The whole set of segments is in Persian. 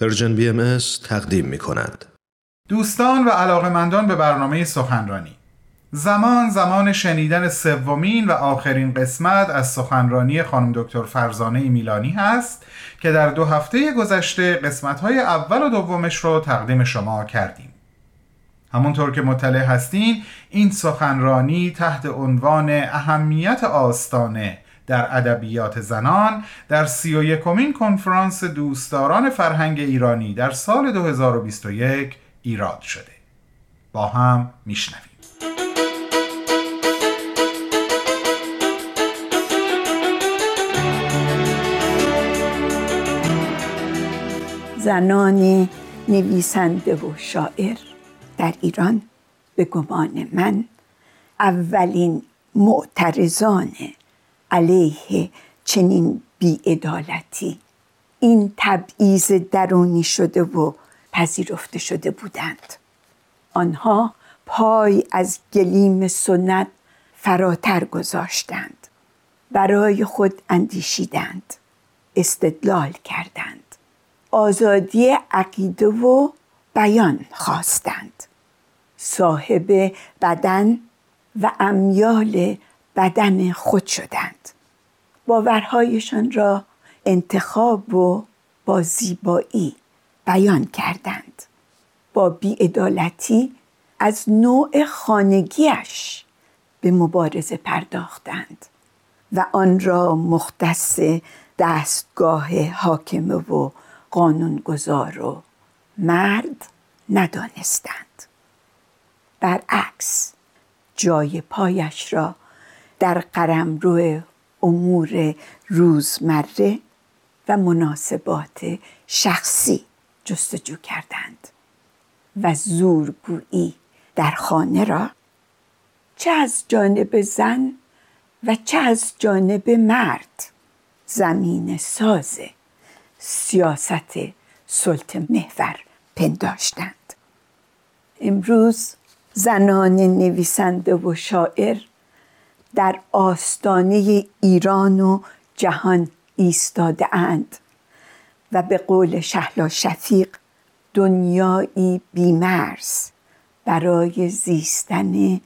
Persian BM تقدیم می کند. دوستان و علاقمندان به برنامه سخنرانی زمان زمان شنیدن سومین و آخرین قسمت از سخنرانی خانم دکتر فرزانه میلانی هست که در دو هفته گذشته قسمت‌های اول و دومش رو تقدیم شما کردیم همونطور که مطلع هستین این سخنرانی تحت عنوان اهمیت آستانه در ادبیات زنان در سی و یکمین کنفرانس دوستداران فرهنگ ایرانی در سال 2021 ایراد شده. با هم میشنویم. زنان نویسنده و شاعر در ایران به گمان من اولین معترضان علیه چنین بیعدالتی. این تبعیض درونی شده و پذیرفته شده بودند. آنها پای از گلیم سنت فراتر گذاشتند. برای خود اندیشیدند. استدلال کردند. آزادی عقیده و بیان خواستند. صاحب بدن و امیال بدن خود شدند. باورهایشان را انتخاب و با زیبایی بیان کردند. با بیعدالتی از نوع خانگیش به مبارزه پرداختند و آن را مختص دستگاه حاکمه و قانونگذار و مرد ندانستند. برعکس جای پایش را در قرمرو امور روزمره و مناسبات شخصی جستجو کردند و زورگویی در خانه را چه از جانب زن و چه از جانب مرد زمین ساز سیاست سلط محور پنداشتند. امروز زنان نویسنده و شاعر در آستانه ایران و جهان ایستاده اند و به قول شهلا شفیق دنیایی بیمرز برای زیستن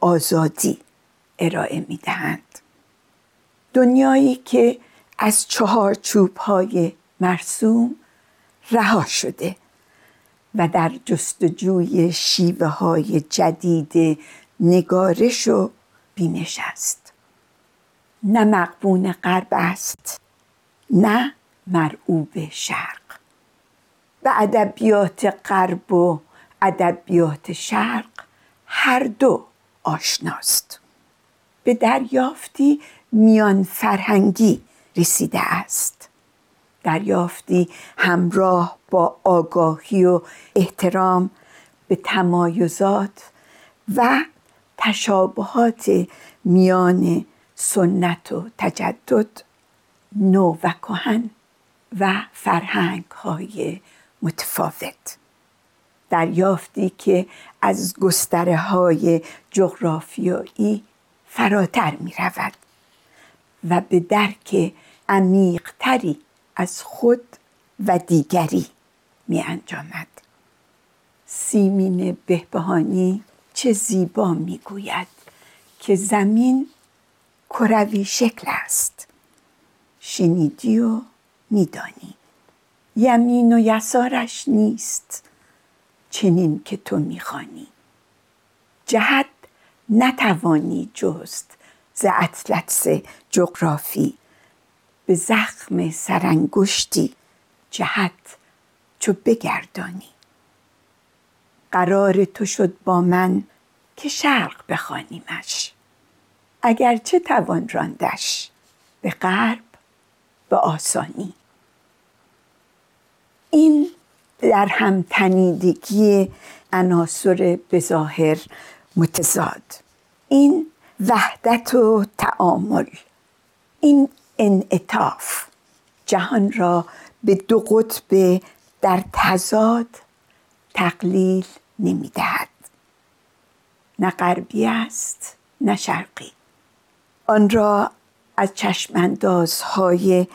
آزادی ارائه می دهند. دنیایی که از چهار چوب های مرسوم رها شده و در جستجوی شیوه های جدید نگارش و بینش است نه مقبون غرب است نه مرعوب شرق. به ادبیات غرب و ادبیات شرق هر دو آشناست. به دریافتی میان فرهنگی رسیده است. دریافتی همراه با آگاهی و احترام به تمایزات و تشابهات میان سنت و تجدد نو و کهن و فرهنگ های متفاوت. دریافتی که از گستره های جغرافیایی فراتر می رود و به درک عمیقتری از خود و دیگری می انجامد سیمین بهبهانی چه زیبا می گوید که زمین کروی شکل است. شنیدی و میدانی. یمین و یسارش نیست چنین که تو می‌خوانی. جهت نتوانی جست ز اطلس جغرافی. به زخم سرانگشتی جهت چو بگردانی. قرار تو شد با من که شرق بخوانیمش. اگرچه توان راندش به غرب به آسانی. این در هم تنیدگی عناصر بظاهر متضاد. این وحدت و تعامل. این انعطاف. جهان را به دو قطب در تضاد تقلیل نمی‌دهد. نه غربی است نه شرقی. آن را از چشماندازهای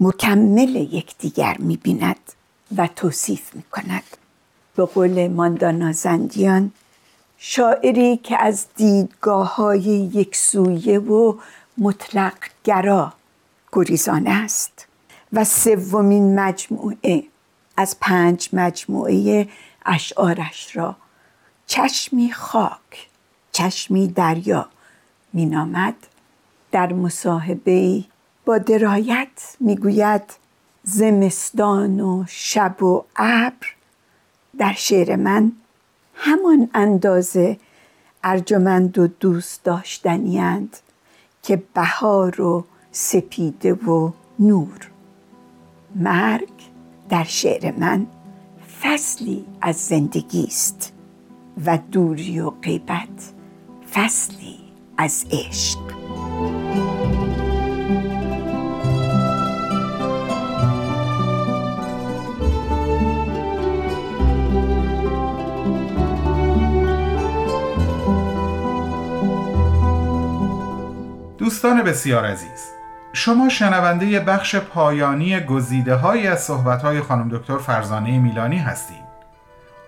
مکمل یکدیگر می‌بیند و توصیف می کند به قول ماندانا زندیان شاعری که از دیدگاه های یکسویه و مطلق گرا گریزان است و سومین مجموعه از پنج مجموعه اشعارش را. چشمی خاک چشمی دریا مینامد در مصاحبه با درایت می‌گوید زمستان و شب و ابر. در شعر من همان اندازه ارجمند و دوست داشتنیند که بهار و سپیده و نور. مرگ در شعر من فصلی از زندگی است و دوری و غیبت فصلی از عشق. دوستان بسیار عزیز شما شنونده بخش پایانی گزیده های از صحبت های خانم دکتر فرزانه میلانی هستید.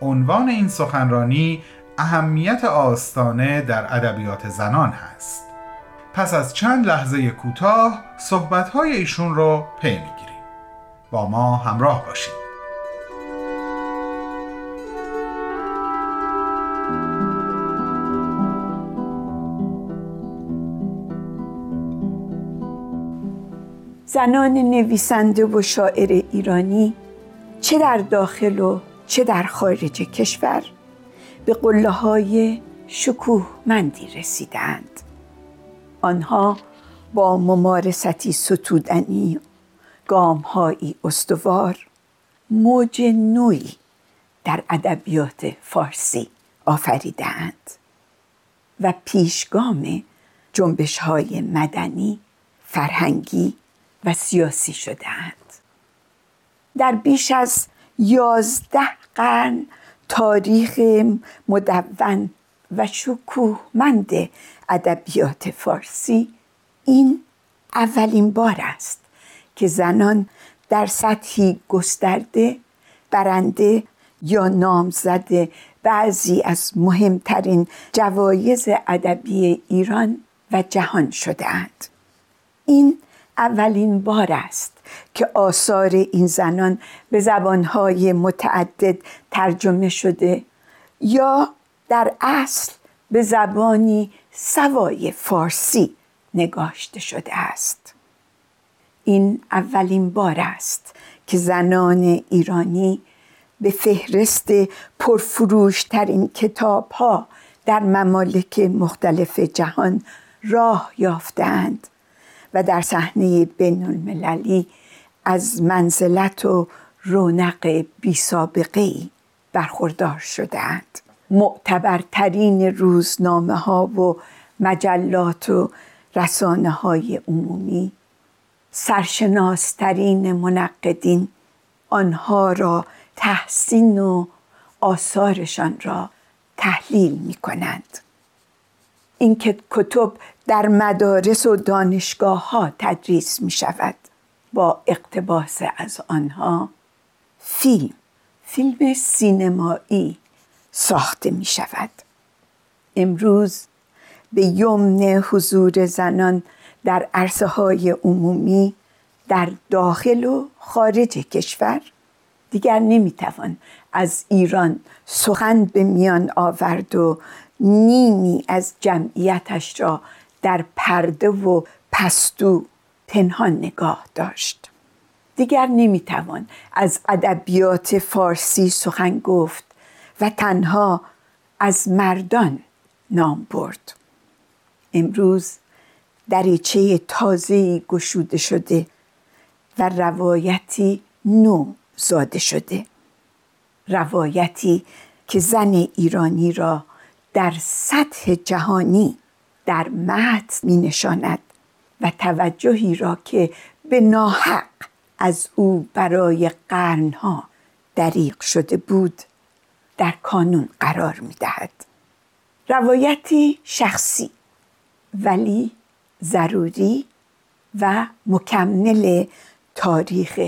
عنوان این سخنرانی اهمیت آستانه در ادبیات زنان هست. پس از چند لحظه کوتاه صحبت های ایشون رو پی می‌گیریم. با ما همراه باشید. زنان نویسنده و شاعر ایرانی چه در داخل و چه در خارج کشور به قله های شکوهمندی رسیدند. آنها با ممارستی ستودنی گامهایی استوار موج نوعی در ادبیات فارسی آفریدهاند و پیشگام جنبش های مدنی فرهنگی و سیاسی شدهاند. در بیش از یازده قرن تاریخ مدون و شکوهمند ادبیات فارسی این اولین بار است که زنان در سطحی گسترده برنده یا نامزد بعضی از مهمترین جوایز ادبی ایران و جهان شدهاند. این اولین بار است که آثار این زنان به زبانهای متعدد ترجمه شده یا در اصل به زبانی سوای فارسی نگاشته شده است. این اولین بار است که زنان ایرانی به فهرست پرفروشترین کتاب ها در ممالک مختلف جهان راه یافتند و در صحنه بین المللی از منزلت و رونق بی سابقه ای برخوردار شدهاند. معتبرترین روزنامه ها و مجلات و رسانه های عمومی سرشناسترین منقدین آنها را تحسین و آثارشان را تحلیل می کنند اینکه کتب در مدارس و دانشگاه ها تدریس می شود با اقتباس از آنها فیلم فیلم سینمایی ساخته می شود امروز به یمن حضور زنان در عرصه های عمومی در داخل و خارج کشور دیگر نمی‌توان از ایران سخن به میان آورد و نیمی از جمعیتش را در پرده و پستو پنهان نگاه داشت. دیگر نمی‌توان از ادبیات فارسی سخن گفت و تنها از مردان نام برد. امروز دریچه تازه گشوده شده و روایتی نو زاده شده. روایتی که زن ایرانی را در سطح جهانی در متن می نشاند و توجهی را که به ناحق از او برای قرنها دریق شده بود در کانون قرار می دهد. روایتی شخصی ولی ضروری و مکمل تاریخ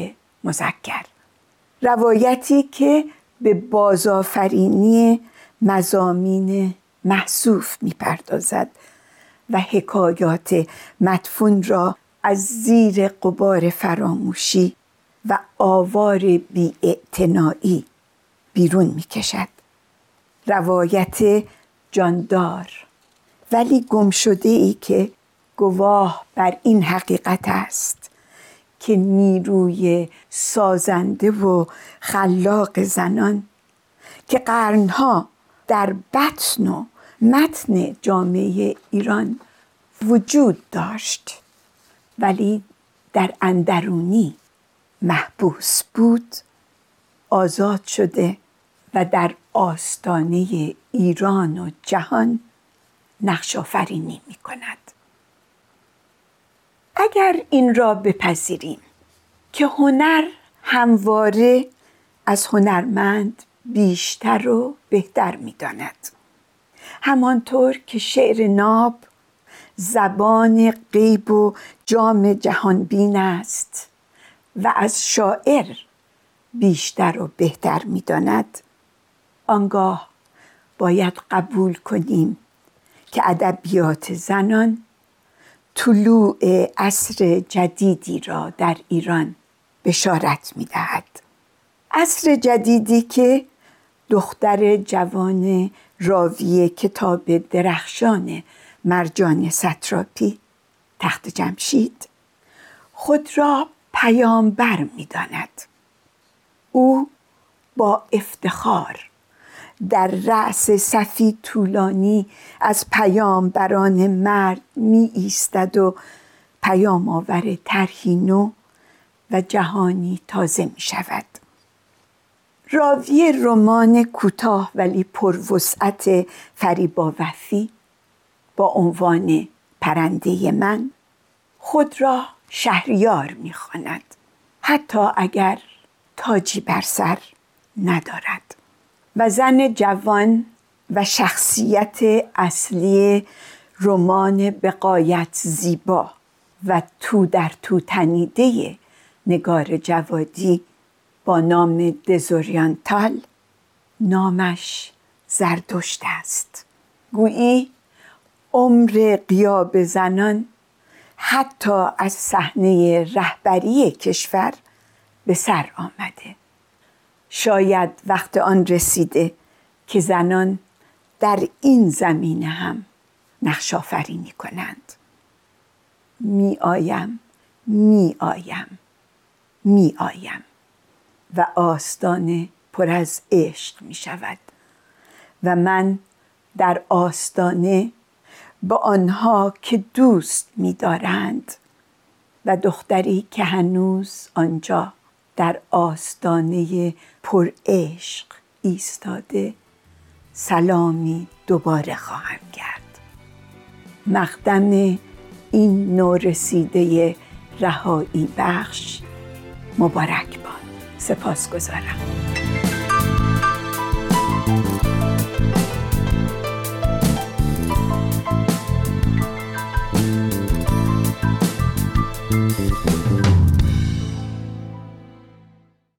مذکر روایتی که به بازآفرینی مزامین محصوف می‌پردازد و حکایات مدفون را از زیر قبار فراموشی و آوار بی بیرون می کشد روایت جاندار. ولی گم شده ای که گواه بر این حقیقت است که نیروی سازنده و خلاق زنان که قرنها در بطن و متن جامعه ایران وجود داشت ولی در اندرونی محبوس بود آزاد شده و در آستانه ایران و جهان نقش آفرینی می کند اگر این را بپذیریم که هنر همواره از هنرمند بیشتر و بهتر می داند. همانطور که شعر ناب زبان غیب و جام جهانبین است و از شاعر بیشتر و بهتر می‌داند آنگاه باید قبول کنیم که ادبیات زنان طلوع عصر جدیدی را در ایران بشارت می دهد. عصر جدیدی که دختر جوان راوی کتاب درخشان مرجان ستراپی تخت جمشید خود را پیامبر می داند. او با افتخار در رأس صفی طولانی از پیامبران مرد می ایستد و پیام آور طرحی نو و جهانی تازه می شود راوی رمان کوتاه ولی پروسعت فریبا وفی با عنوان پرنده من خود را شهریار می‌خواند. حتی اگر تاجی بر سر ندارد. و زن جوان و شخصیت اصلی رمان بقایت زیبا و تو در تو تنیده نگار جوادی با نام دزوریانتال نامش زردشت است. گویی عمر قیاب زنان حتی از صحنه رهبری کشور به سر آمده. شاید وقت آن رسیده که زنان در این زمینه هم نقش آفرینی کنند. می آیم می آیم می آیم. و آستانه پر از عشق می شود. و من در آستانه با آنها که دوست می دارند و دختری که هنوز آنجا در آستانه پر عشق ایستاده سلامی دوباره خواهم کرد. مقدم این نورسیده رهایی بخش. مبارک سپاس گذارم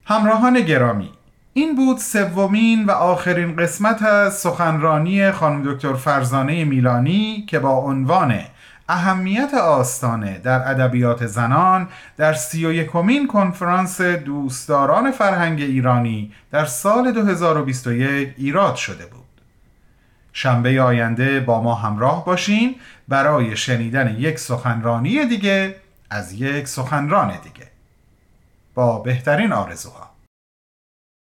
همراهان گرامی این بود سومین و آخرین قسمت از سخنرانی خانم دکتر فرزانه میلانی که با عنوان اهمیت آستانه در ادبیات زنان در سی و یکمین کنفرانس دوستداران فرهنگ ایرانی در سال 2021 ایراد شده بود. شنبه آینده با ما همراه باشین برای شنیدن یک سخنرانی دیگه از یک سخنران دیگه. با بهترین آرزوها.